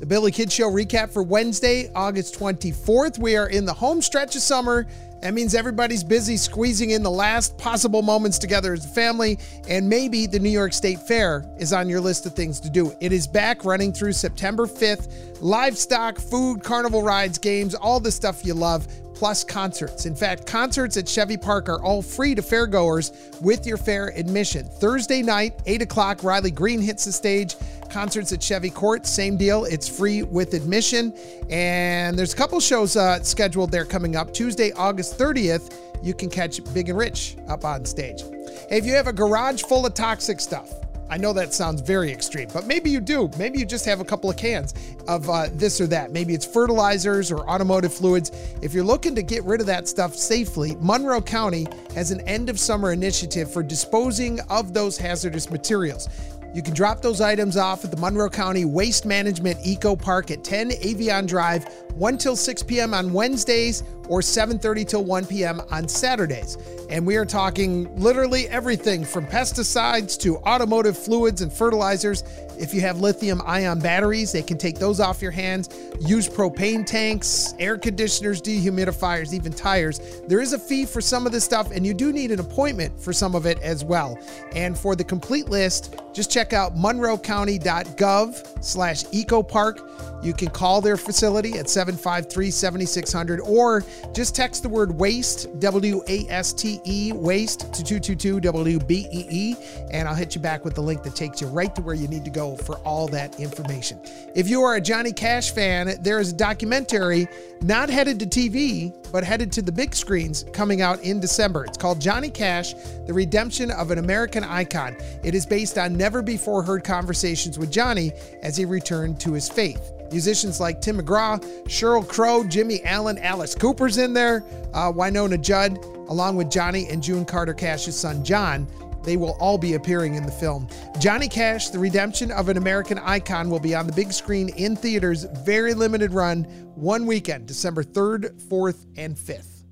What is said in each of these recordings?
The Billy Kidd Show recap for Wednesday, August 24th. We are in the home stretch of summer. That means everybody's busy squeezing in the last possible moments together as a family, and maybe the New York State Fair is on your list of things to do. It is back running through September 5th. Livestock, food, carnival rides, games, all the stuff you love plus concerts. In fact, concerts at Chevy Park are all free to fairgoers with your fair admission. Thursday night, 8 o'clock, Riley Green hits the stage. Concerts at Chevy Court, same deal. It's free with admission. And there's a couple shows uh, scheduled there coming up. Tuesday, August 30th, you can catch Big and Rich up on stage. If you have a garage full of toxic stuff, I know that sounds very extreme, but maybe you do. Maybe you just have a couple of cans of uh, this or that. Maybe it's fertilizers or automotive fluids. If you're looking to get rid of that stuff safely, Monroe County has an end of summer initiative for disposing of those hazardous materials. You can drop those items off at the Monroe County Waste Management Eco Park at 10 Avion Drive, 1 till 6 p.m. on Wednesdays or 7:30 till 1 p.m. on Saturdays. And we are talking literally everything from pesticides to automotive fluids and fertilizers. If you have lithium ion batteries, they can take those off your hands. Use propane tanks, air conditioners, dehumidifiers, even tires. There is a fee for some of this stuff, and you do need an appointment for some of it as well. And for the complete list, just check out monroecounty.gov slash ecopark. You can call their facility at 753 7600 or just text the word waste, W A S T E, waste to 222 WBEE, and I'll hit you back with the link that takes you right to where you need to go for all that information. If you are a Johnny Cash fan, there is a documentary not headed to TV, but headed to the big screens coming out in December. It's called Johnny Cash The Redemption of an American Icon. It is based on never before heard conversations with Johnny as he returned to his faith. Musicians like Tim McGraw, Sheryl Crow, Jimmy Allen, Alice Cooper's in there, uh, Wynonna Judd, along with Johnny and June Carter Cash's son John. They will all be appearing in the film. Johnny Cash, The Redemption of an American Icon, will be on the big screen in theaters, very limited run, one weekend, December 3rd, 4th, and 5th.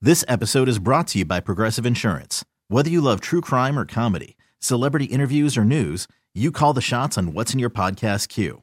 This episode is brought to you by Progressive Insurance. Whether you love true crime or comedy, celebrity interviews or news, you call the shots on what's in your podcast queue.